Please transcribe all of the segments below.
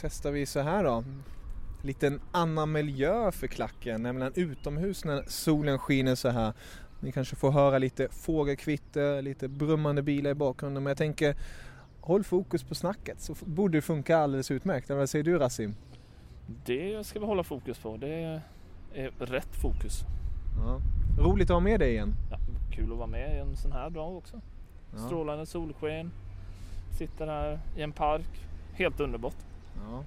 Testar vi så här då. Liten annan miljö för klacken, nämligen utomhus när solen skiner så här. Ni kanske får höra lite fågelkvitter, lite brummande bilar i bakgrunden men jag tänker håll fokus på snacket så borde det funka alldeles utmärkt. Vad säger du Rasim? Det ska vi hålla fokus på. Det är rätt fokus. Ja. Roligt att ha med dig igen. Ja, kul att vara med en sån här dag också. Ja. Strålande solsken. Sitter här i en park. Helt underbart. Ja.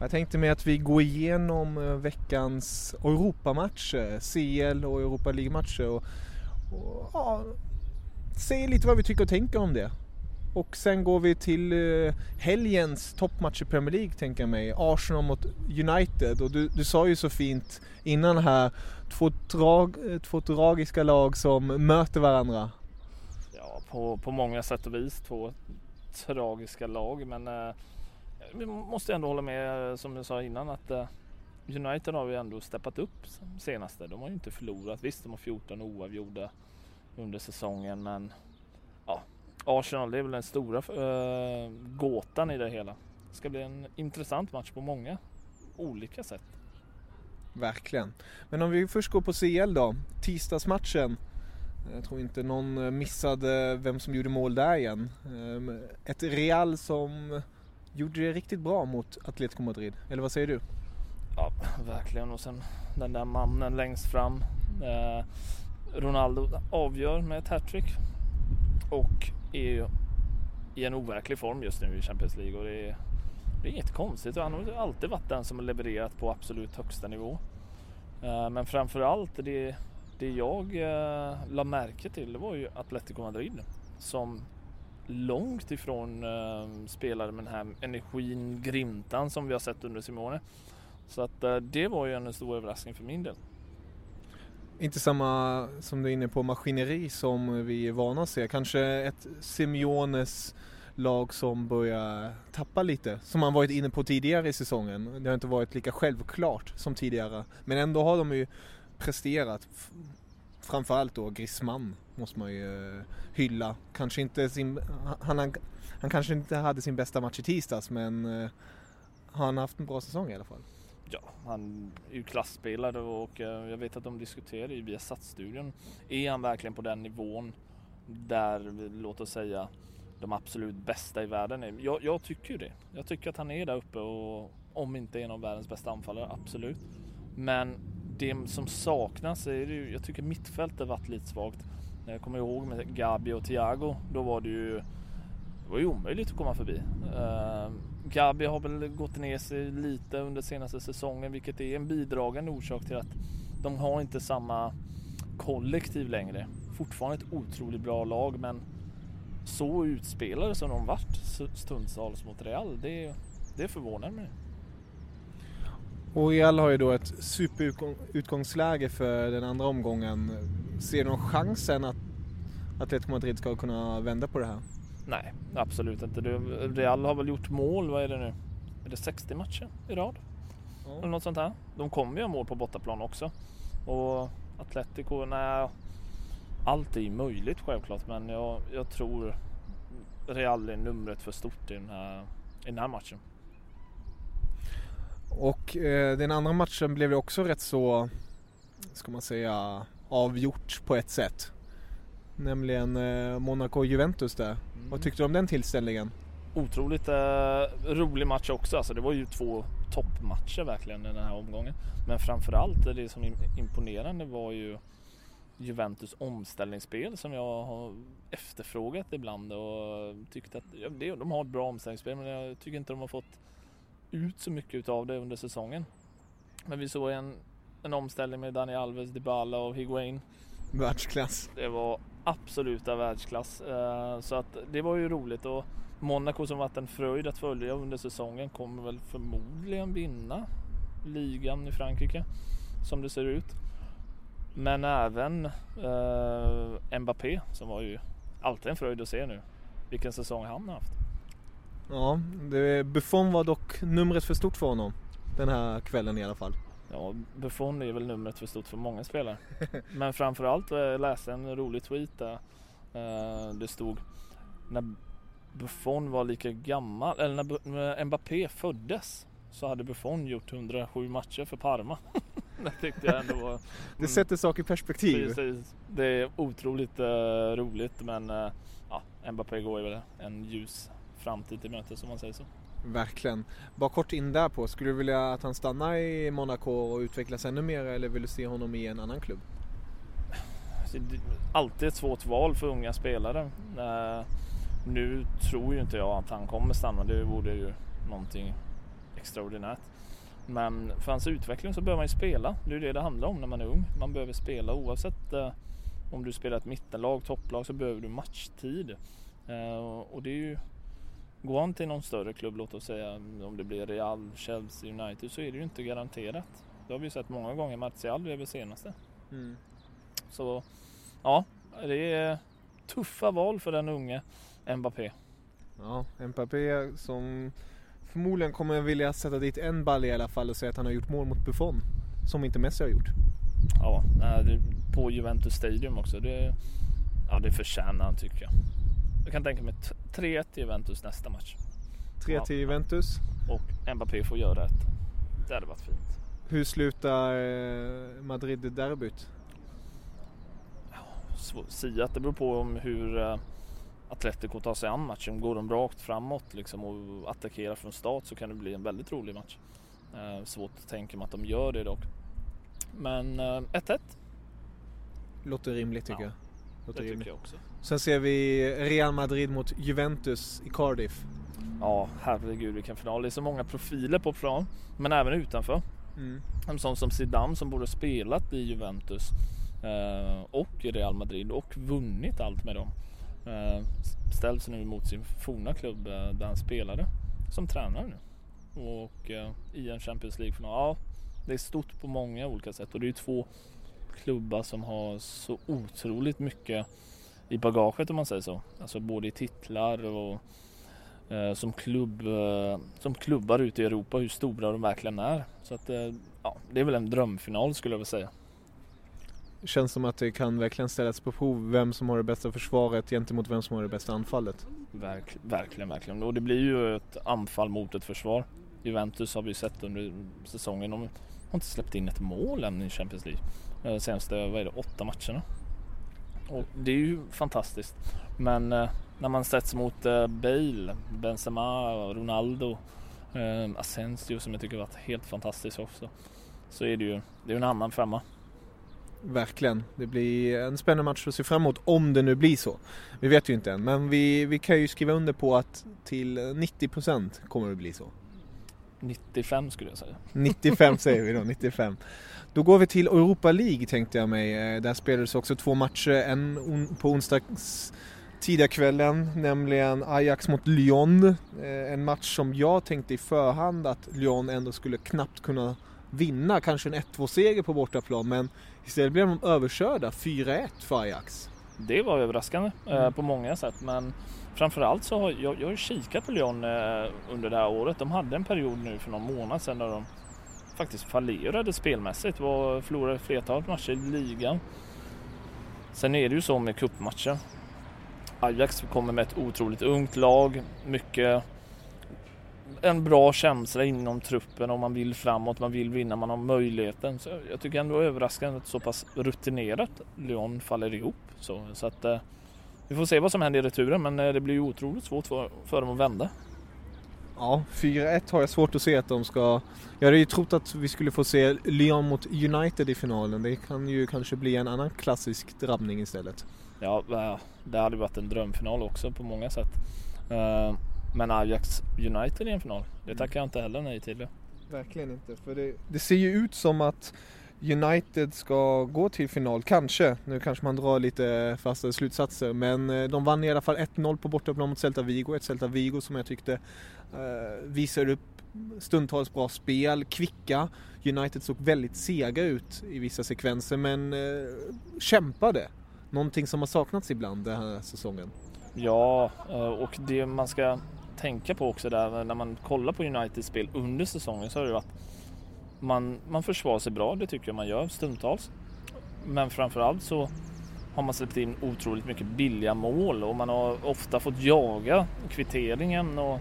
Jag tänkte mig att vi går igenom eh, veckans Europamatcher, CL och Europa League-matcher och, och ja, säger lite vad vi tycker och tänker om det. Och sen går vi till eh, helgens toppmatch i Premier League tänker jag mig. Arsenal mot United och du, du sa ju så fint innan här, två, drag, eh, två tragiska lag som möter varandra. Ja, på, på många sätt och vis två tragiska lag men eh vi måste ändå hålla med som jag sa innan att eh, United har ju ändå steppat upp senaste. De har ju inte förlorat. Visst, de har 14 oavgjorda under säsongen, men ja, Arsenal det är väl den stora äh, gåtan i det hela. Det ska bli en intressant match på många olika sätt. Verkligen. Men om vi först går på CL då. Tisdagsmatchen. Jag tror inte någon missade vem som gjorde mål där igen. Ehm, ett Real som gjorde det riktigt bra mot Atletico Madrid. Eller vad säger du? Ja, verkligen. Och sen den där mannen längst fram. Eh, Ronaldo avgör med ett hattrick. Och är ju i en overklig form just nu i Champions League. Och det är, det är inget konstigt. Han har alltid varit den som har levererat på absolut högsta nivå. Eh, men framförallt det, det jag eh, la märke till det var ju Atletico Madrid. Som långt ifrån eh, spelare med den här energin, grimtan som vi har sett under Simone. Så att eh, det var ju en stor överraskning för min del. Inte samma som du är inne på maskineri som vi är vana att se. Kanske ett Simeones lag som börjar tappa lite. Som man varit inne på tidigare i säsongen. Det har inte varit lika självklart som tidigare. Men ändå har de ju presterat framförallt då Griezmann måste man ju eh, hylla. Kanske inte sin, han, han, han kanske inte hade sin bästa match i tisdags men eh, har han haft en bra säsong i alla fall? Ja, han är ju klassspelare och eh, jag vet att de diskuterar ju via Satsstudion. Är han verkligen på den nivån där, låt oss säga, de absolut bästa i världen är? Jag, jag tycker ju det. Jag tycker att han är där uppe och om inte en av världens bästa anfallare, absolut. Men det som saknas är ju, jag tycker mittfältet varit lite svagt. Jag kommer ihåg med Gabi och Thiago, då var det ju, det var ju omöjligt att komma förbi. Uh, Gabi har väl gått ner sig lite under senaste säsongen, vilket är en bidragande orsak till att de har inte samma kollektiv längre. Fortfarande ett otroligt bra lag, men så utspelade som de vart stundtals mot Real, det, det förvånar mig. Och Real har ju då ett superutgångsläge för den andra omgången. Ser du någon chansen att Atletico Madrid ska kunna vända på det här? Nej, absolut inte. Real har väl gjort mål, vad är det nu? Är det 60 matcher i rad? Ja. Eller något sånt här. De kommer ju ha mål på bortaplan också. Och Atletico, nej. Allt är ju möjligt självklart men jag, jag tror Real är numret för stort i den här, i den här matchen. Och eh, den andra matchen blev ju också rätt så, ska man säga, avgjort på ett sätt. Nämligen eh, Monaco-Juventus där. Mm. Vad tyckte du om den tillställningen? Otroligt eh, rolig match också. Alltså, det var ju två toppmatcher verkligen den här omgången. Men framförallt det som imponerande var ju Juventus omställningsspel som jag har efterfrågat ibland och tyckt att ja, de har ett bra omställningsspel men jag tycker inte de har fått ut så mycket av det under säsongen. Men vi såg en, en omställning med Dani Alves, Dybala och Higuain. Världsklass. Det var absoluta världsklass. Eh, så att det var ju roligt och Monaco som varit en fröjd att följa under säsongen kommer väl förmodligen vinna ligan i Frankrike som det ser ut. Men även eh, Mbappé som var ju alltid en fröjd att se nu. Vilken säsong han har haft. Ja, det, Buffon var dock numret för stort för honom den här kvällen i alla fall. Ja, Buffon är väl numret för stort för många spelare. Men framförallt eh, läste en rolig tweet där eh, det stod när Buffon var lika gammal, eller när Mbappé föddes så hade Buffon gjort 107 matcher för Parma. det tyckte jag ändå var... det sätter saker i perspektiv. Precis. Det är otroligt uh, roligt men uh, ja, Mbappé går ju väl en ljus framtid till mötes om man säger så. Verkligen. Bara kort in där på, skulle du vilja att han stannar i Monaco och utvecklas ännu mer eller vill du se honom i en annan klubb? Alltid ett svårt val för unga spelare. Uh, nu tror ju inte jag att han kommer stanna, det vore ju någonting extraordinärt. Men för hans utveckling så behöver man ju spela. Det är ju det det handlar om när man är ung. Man behöver spela oavsett eh, om du spelar ett mittenlag, topplag så behöver du matchtid. Eh, och det är ju Går han till någon större klubb, låt oss säga om det blir Real, Chelsea, United så är det ju inte garanterat. Det har vi sett många gånger. Martial är väl senaste. Mm. Så ja, det är tuffa val för den unge Mbappé. Ja, Mbappé som förmodligen kommer vilja sätta dit en balle i alla fall och säga att han har gjort mål mot Buffon. Som inte Messi har gjort. Ja, på Juventus Stadium också. Det, ja, det förtjänar han tycker jag. Jag kan tänka mig 3-1 till Juventus nästa match. 3 till Juventus. Och Mbappé får göra ett. Det hade varit fint. Hur slutar eh, Madrid-derbyt? Sia, det beror på om hur eh, Atletico tar sig an matchen. Går de rakt framåt liksom och attackerar från start så kan det bli en väldigt rolig match. Eh, svårt att tänka mig att de gör det dock. Men 1-1. Eh, Låter rimligt tycker ja, jag. Låter det rimligt. tycker jag också. Sen ser vi Real Madrid mot Juventus i Cardiff. Ja, herregud vilken final. Det är så många profiler på plan, men även utanför. Mm. En sån som Zidane som både spelat i Juventus eh, och i Real Madrid och vunnit allt med dem. Eh, ställs nu mot sin forna klubb eh, där han spelade som tränare nu. Och i en Champions League-final. Ja, det är stort på många olika sätt och det är två klubbar som har så otroligt mycket i bagaget om man säger så. Alltså både i titlar och eh, som, klubb, eh, som klubbar ute i Europa hur stora de verkligen är. Så att eh, ja, det är väl en drömfinal skulle jag vilja säga känns som att det kan verkligen ställas på prov vem som har det bästa försvaret gentemot vem som har det bästa anfallet. Verk, verkligen, verkligen. Och det blir ju ett anfall mot ett försvar. Juventus har vi sett under säsongen. De har inte släppt in ett mål än i Champions League. De eh, senaste, vad är det, åtta matcherna. Och det är ju fantastiskt. Men eh, när man sätts mot eh, Bale, Benzema, Ronaldo, eh, Asensio som jag tycker varit helt fantastiskt också. Så är det ju, det är en annan femma. Verkligen. Det blir en spännande match att se fram emot om det nu blir så. Vi vet ju inte än, men vi, vi kan ju skriva under på att till eh, 90% kommer det bli så. 95 skulle jag säga. 95 säger vi då, 95. Då går vi till Europa League tänkte jag mig. Eh, där spelades också två matcher, en på onsdagstid tidiga kvällen, nämligen Ajax mot Lyon. Eh, en match som jag tänkte i förhand att Lyon ändå skulle knappt kunna vinna, kanske en 1-2 seger på bortaplan, men istället blev de överkörda 4-1 för Ajax. Det var överraskande eh, mm. på många sätt, men framförallt så har jag, jag har kikat på Lyon eh, under det här året. De hade en period nu för någon månad sedan där de faktiskt fallerade spelmässigt. Var, förlorade flertalet matcher i ligan. Sen är det ju så med cupmatcher. Ajax kommer med ett otroligt ungt lag. Mycket en bra känsla inom truppen om man vill framåt, man vill vinna, man har möjligheten. Så jag tycker ändå överraskande att så pass rutinerat Lyon faller ihop. Så, så att, eh, vi får se vad som händer i returen men eh, det blir ju otroligt svårt för, för dem att vända. Ja, 4-1 har jag svårt att se att de ska... Jag hade ju trott att vi skulle få se Lyon mot United i finalen. Det kan ju kanske bli en annan klassisk drabbning istället. Ja, det hade varit en drömfinal också på många sätt. Eh, men Ajax United i en final, det tackar jag inte heller nej till. Verkligen inte, för det, det ser ju ut som att United ska gå till final, kanske. Nu kanske man drar lite fastare slutsatser, men eh, de vann i alla fall 1-0 på bortaplan mot Celta Vigo. Ett Celta Vigo som jag tyckte eh, visar upp stundtals bra spel, kvicka. United såg väldigt sega ut i vissa sekvenser, men eh, kämpade. Någonting som har saknats ibland den här säsongen. Ja, eh, och det man ska tänka på också där när man kollar på Uniteds spel under säsongen så har det varit man, man försvarar sig bra, det tycker jag man gör stundtals. Men framförallt så har man släppt in otroligt mycket billiga mål och man har ofta fått jaga kvitteringen. Och,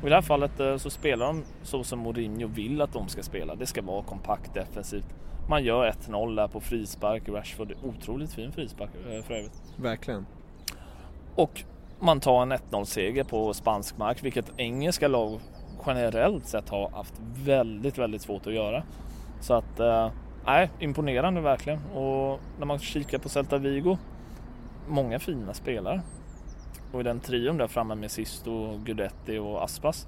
och I det här fallet eh, så spelar de så som Mourinho vill att de ska spela. Det ska vara kompakt defensivt. Man gör 1-0 där på frispark. Rashford, otroligt fin frispark eh, för övrigt. Verkligen. Och man tar en 1-0 seger på spansk mark, vilket engelska lag generellt sett har haft väldigt, väldigt svårt att göra. Så att, eh, nej, äh, imponerande verkligen. Och när man kikar på Celta Vigo, många fina spelare. Och i den trion där framme med Sisto, Gudetti och Aspas.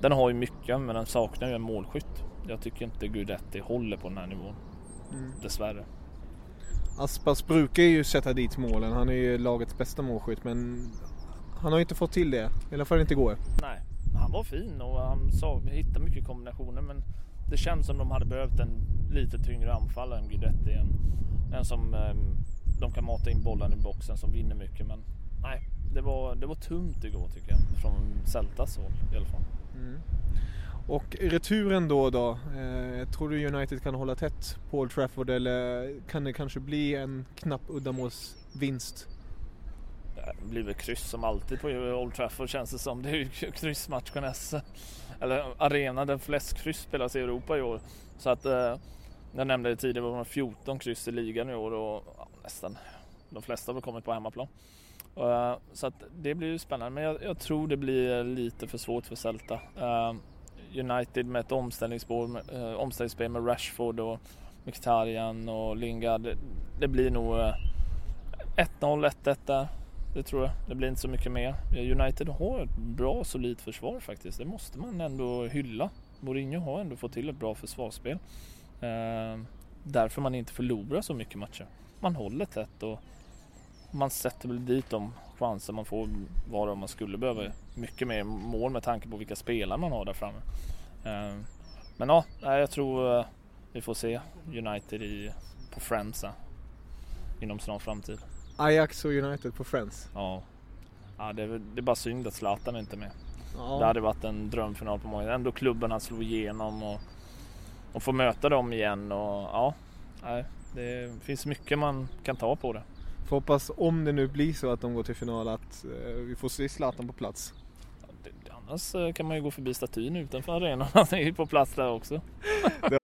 Den har ju mycket, men den saknar ju en målskytt. Jag tycker inte Gudetti håller på den här nivån. Mm. Dessvärre. Aspas brukar ju sätta dit målen. Han är ju lagets bästa målskytt men han har inte fått till det. I alla fall inte igår. Nej, han var fin och han sa, hittade mycket kombinationer men det känns som de hade behövt en lite tyngre anfallare än Guidetti. En, en som eh, de kan mata in bollen i boxen som vinner mycket men nej, det var, det var tunt igår tycker jag. Från Celtas håll i alla fall. Mm. Och returen då då, eh, tror du United kan hålla tätt på Old Trafford eller kan det kanske bli en knapp uddamålsvinst? Det blir väl kryss som alltid på Old Trafford känns det som. Det är ju kryssmatchen eller arena där flest kryss spelas i Europa i år. Så att eh, jag nämnde det tidigare, det var 14 kryss i ligan i år och ja, nästan de flesta har kommit på hemmaplan. Uh, så att det blir ju spännande men jag, jag, tror det blir lite för svårt för Celta. Uh, United med ett omställningsspår, uh, omställningsspel med Rashford och Mkhitaryan och Lingard. Det, det blir nog 1-0, 1-1 där. Det tror jag. Det blir inte så mycket mer. United har ett bra solidt försvar faktiskt. Det måste man ändå hylla. Mourinho har ändå fått till ett bra försvarsspel. Eh, därför man inte förlorar så mycket matcher. Man håller tätt och man sätter väl dit de chanser man får Varav om man skulle behöva mycket mer mål med tanke på vilka spelare man har där framme. Eh, men ja, jag tror eh, vi får se United i, på Friends inom snar framtid. Ajax och United på Friends. Ja. ja det, är, det är bara synd att Zlatan inte är med. Ja. Det hade varit en drömfinal på många. Ändå klubben han slog igenom och, och få möta dem igen och ja. Det finns mycket man kan ta på det. Får hoppas om det nu blir så att de går till final att eh, vi får se Zlatan på plats. annars eh, kan man ju gå förbi statyn utanför arenan. Han är ju på plats där också.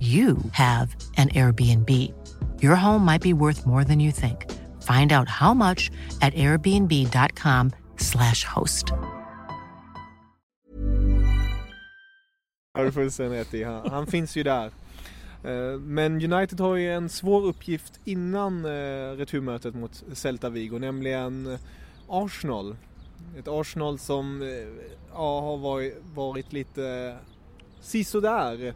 you have an Airbnb. Your home might be worth more than you think. Find out how much at airbnb.com/slash host. har du fullständigt rätt i. Han, han finns ju där. Eh, men United har ju en svår uppgift innan eh, returmötet mot Celta Vigo, nämligen Arsenal. Ett Arsenal som eh, ja, har varit, varit lite sisådär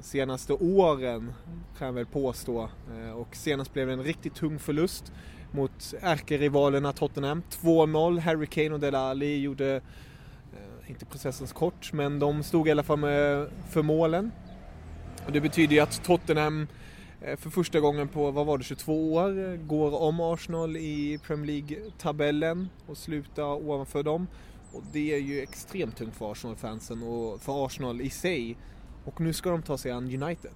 senaste åren kan jag väl påstå. Eh, och senast blev det en riktigt tung förlust mot ärkerivalerna Tottenham. 2-0, Harry Kane och Dele Alli gjorde eh, inte processens kort, men de stod i alla fall med, för målen. Och det betyder ju att Tottenham eh, för första gången på, vad var det, 22 år går om Arsenal i Premier League-tabellen och slutar ovanför dem. Och det är ju extremt tungt för Arsenal-fansen och för Arsenal i sig. Och nu ska de ta sig an United.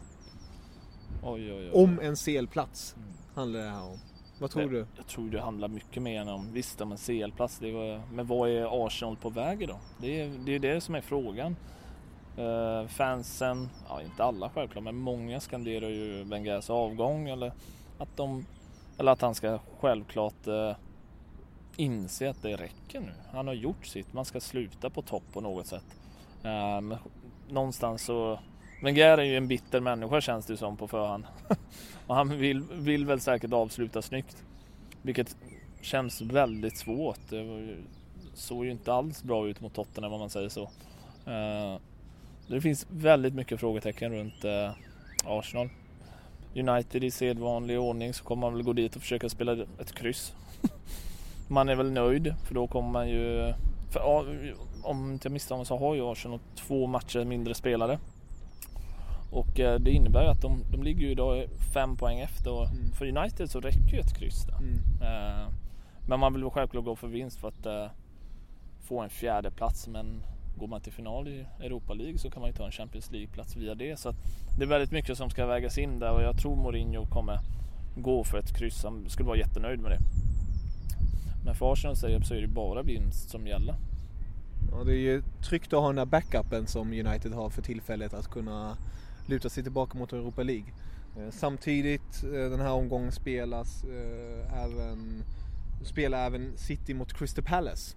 Oj, oj, oj. Om en CL-plats handlar det här om. Vad tror Det- du? Jag tror det handlar mycket mer om, visst om en CL-plats, men vad är Arsenal på väg då? Det är det, är det som är frågan. Eh, fansen, ja inte alla självklart, men många skanderar ju Wengers avgång eller att, de, eller att han ska självklart eh, inse att det räcker nu. Han har gjort sitt, man ska sluta på topp på något sätt. Men någonstans så, Wenger är ju en bitter människa känns det som på förhand. Och han vill, vill väl säkert avsluta snyggt. Vilket känns väldigt svårt. Det var ju, såg ju inte alls bra ut mot Tottenham om man säger så. Uh, det finns väldigt mycket frågetecken runt uh, Arsenal. United i sedvanlig ordning så kommer man väl gå dit och försöka spela ett kryss. man är väl nöjd för då kommer man ju... För, om inte jag misstar mig så har ju Arsenal två matcher mindre spelare. Och eh, det innebär ju att de, de ligger ju idag fem poäng efter och Mm. för United så räcker ju ett kryss där. Mm. Eh, men man vill väl självklart gå för vinst för att eh, få en fjärde plats men går man till final i Europa League så kan man ju ta en Champions League-plats via det. Så att det är väldigt mycket som ska vägas in där och jag tror Mourinho kommer gå för ett kryss. Han skulle vara jättenöjd med det. När för säger upp så är det bara vinst som gäller. Ja, det är ju tryggt att ha den där backupen som United har för tillfället att kunna luta sig tillbaka mot Europa League. Eh, samtidigt eh, den här omgången spelas eh, även, spelar även City mot Crystal Palace.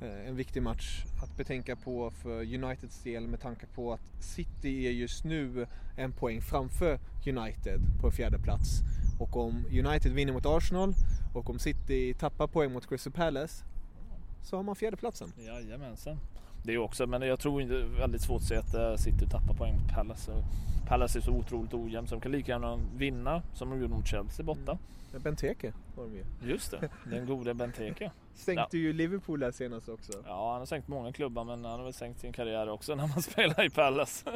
Eh, En viktig match att betänka på för Uniteds del med tanke på att City är just nu en poäng framför United på en fjärde plats. Och om United vinner mot Arsenal och om City tappar poäng mot Crystal Palace så har man fjärdeplatsen. Jajamensan. Det är också, men jag tror inte väldigt svårt att se att eh, City tappar poäng mot Palace. Palace är så otroligt ojämnt så de kan lika gärna vinna som de gjorde mot Chelsea borta. Mm. Benteke var de ju. Just det, den gode Benteke. Stänkte ju Liverpool där senast också. Ja, han har sänkt många klubbar men han har väl sänkt sin karriär också när man spelar i Palace.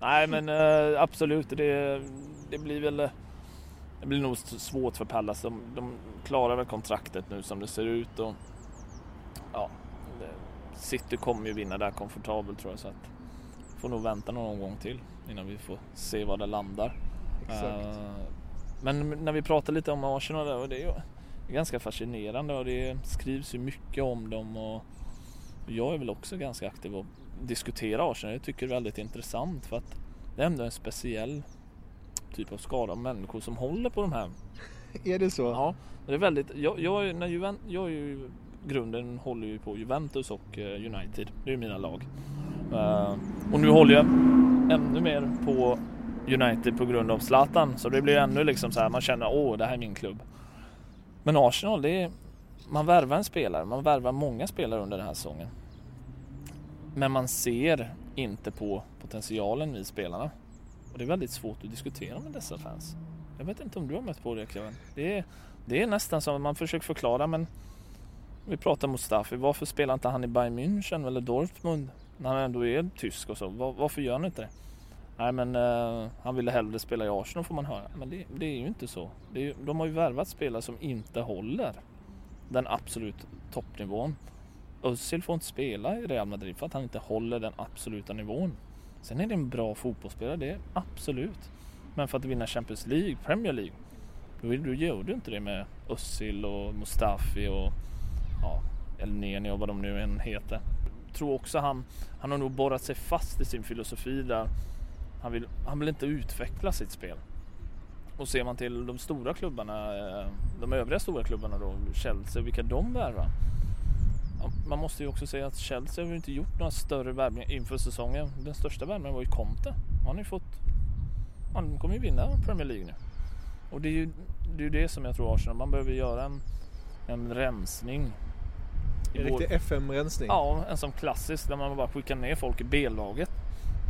Nej men eh, absolut, det, det blir väl eh, det blir nog svårt för Palace. De, de klarar väl kontraktet nu som det ser ut och ja, City kommer ju vinna där komfortabelt tror jag så att får nog vänta någon omgång till innan vi får se var det landar. Exakt. Eh, Men när vi pratar lite om Arsenal och det är ju ganska fascinerande och det skrivs ju mycket om dem och jag är väl också ganska aktiv och diskuterar Arsenal. Jag tycker det är väldigt intressant för att det är ändå en speciell typ av skada av människor som håller på de här. Är det så? Ja, det är väldigt, jag, jag, är- när Juven, jag är ju grunden håller ju på Juventus och eh, United. Det är ju mina lag. Eh, och nu håller jag ännu mer på United på grund av Zlatan. Så det blir ännu liksom så här, man känner åh det här är min klubb. Men Arsenal, det är, man värvar en spelare, man värvar många spelare under den här säsongen. Men man ser inte på potentialen i spelarna. Och det är väldigt svårt att diskutera med dessa fans. Jag vet inte om du har mött på det Kevin. Det är, det är nästan som man försöker förklara men vi pratar Mustafi, varför spelar inte han i Bayern München eller Dortmund när han ändå är tysk och så? Var, varför gör han inte det? Nej men uh, han ville hellre spela i Arsenal får man höra. Men det, det är ju inte så. Är, de har ju värvat spelare som inte håller den absolut toppnivån. Özil får inte spela i Real Madrid för att han inte håller den absoluta nivån. Sen är det en bra fotbollsspelare, det är absolut. Men för att vinna Champions League, Premier League, då, då gör du inte det med Özil och Mustafi och ja, Elneny och vad de nu än heter. Jag tror också han, han har nog borrat sig fast i sin filosofi där han vill, han vill inte utveckla sitt spel. Och ser man till de stora klubbarna, eh, de övriga stora klubbarna då, Chelsea, vilka de värvar. Man måste ju också säga att Chelsea har inte gjort några större värvningar inför säsongen. Den största värvningen var ju Conte. Han har ju fått, han kommer ju vinna Premier League nu. Och det är ju det, är det som jag tror Arsenal, man behöver göra en, en rensning. En riktig FM-rensning? Ja, en som klassisk där man bara skickar ner folk i B-laget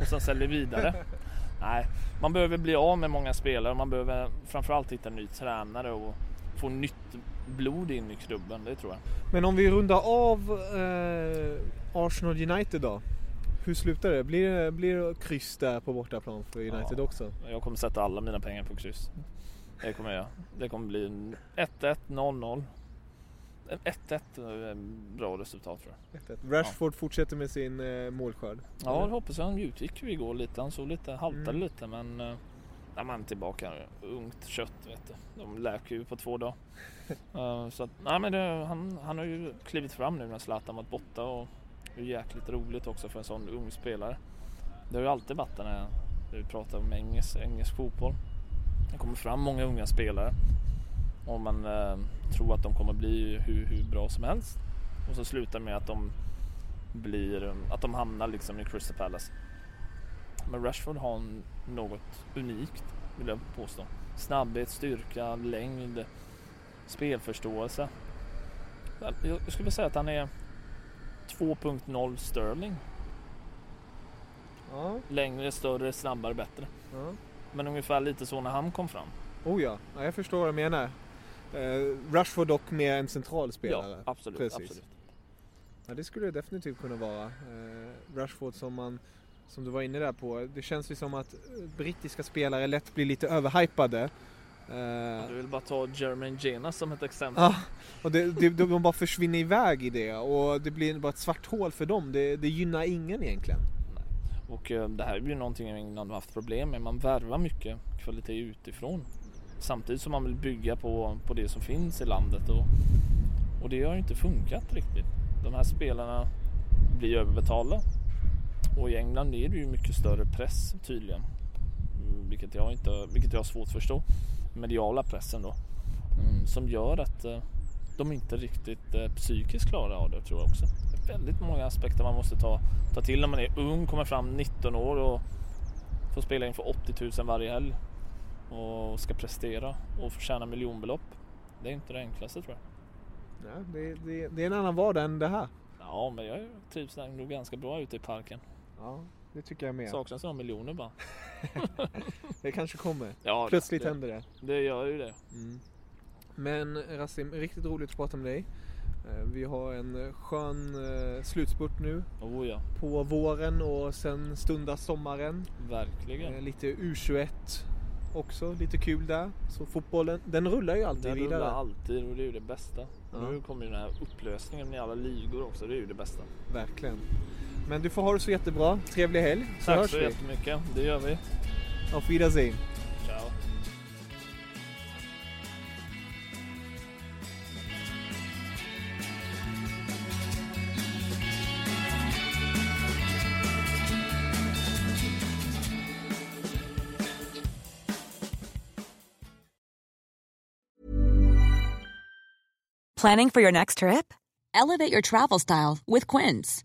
och sen säljer vidare. Nej, man behöver bli av med många spelare. Man behöver framförallt hitta en ny tränare och få nytt blod in i klubben. Det tror jag. Men om vi rundar av eh, Arsenal United då. Hur slutar det? Blir, blir det kryss där på bortaplan för United ja, också? Jag kommer sätta alla mina pengar på kryss. Det kommer jag. Det kommer bli 1-1, 0-0. 1-1 är bra resultat tror jag. 1-1. Rashford ja. fortsätter med sin eh, målskörd. Ja, det hoppas jag. Han utgick ju igår lite. Han såg lite, haltade mm. lite men eh, ja, man tillbaka. Ungt kött vet du. De läker ju på två dagar. uh, så att, nej, men det, han, han har ju klivit fram nu när Zlatan varit borta och det är jäkligt roligt också för en sån ung spelare. Det har ju alltid varit när vi pratar om engelsk, engelsk fotboll. Det kommer fram många unga spelare och man eh, tror att de kommer bli hur, hur bra som helst. Och så slutar med att de blir, att de hamnar liksom i Crystal Palace. Men Rashford har något unikt vill jag påstå. Snabbhet, styrka, längd, spelförståelse. Jag skulle säga att han är 2.0 Sterling. Ja. Längre, större, snabbare, bättre. Ja. Men ungefär lite så när han kom fram. Oh ja, ja jag förstår vad du menar. Uh, Rashford dock mer en central spelare. Ja, absolut. Precis. absolut. Ja, det skulle det definitivt kunna vara. Uh, Rashford som man, som du var inne där på, det känns ju som att brittiska spelare lätt blir lite överhypade. Uh, ja, du vill bara ta Jermaine Genas som ett exempel. Ja, och det, det, de bara försvinner iväg i det och det blir bara ett svart hål för dem. Det, det gynnar ingen egentligen. Nej. Och det här är ju någonting England har haft problem med. Man värvar mycket kvalitet utifrån. Samtidigt som man vill bygga på, på det som finns i landet och, och det har ju inte funkat riktigt. De här spelarna blir överbetalda och i England är det ju mycket större press tydligen. Mm, vilket jag, inte, vilket jag har svårt att förstå. Mediala pressen då. Mm, som gör att eh, de inte riktigt eh, psykiskt klarar av det tror jag också. Det är väldigt många aspekter man måste ta, ta till när man är ung, kommer fram 19 år och får spela inför 80 000 varje helg och ska prestera och förtjäna miljonbelopp. Det är inte det enklaste tror jag. Ja, det, det, det är en annan vardag än det här. Ja, men jag trivs nog ganska bra ute i parken. Ja, det tycker jag med. Saknas några miljoner bara. det kanske kommer. Ja, Plötsligt det, händer det. Det gör ju det. Mm. Men Rasim, riktigt roligt att prata med dig. Eh, vi har en skön eh, slutspurt nu oh ja. på våren och sen stundar sommaren. Verkligen. Eh, lite U21 också, lite kul där. Så fotbollen, den rullar ju alltid den vidare. Den rullar alltid och det är ju det bästa. Ja. Nu kommer ju den här upplösningen i alla ligor också, det är ju det bästa. Verkligen. Men du får ha det så jättebra, trevlig helg. Så Tack så jättemycket, det gör vi. Auf Wiedersehen. Ciao. Planning for your next trip? Elevate your travel style with Quince.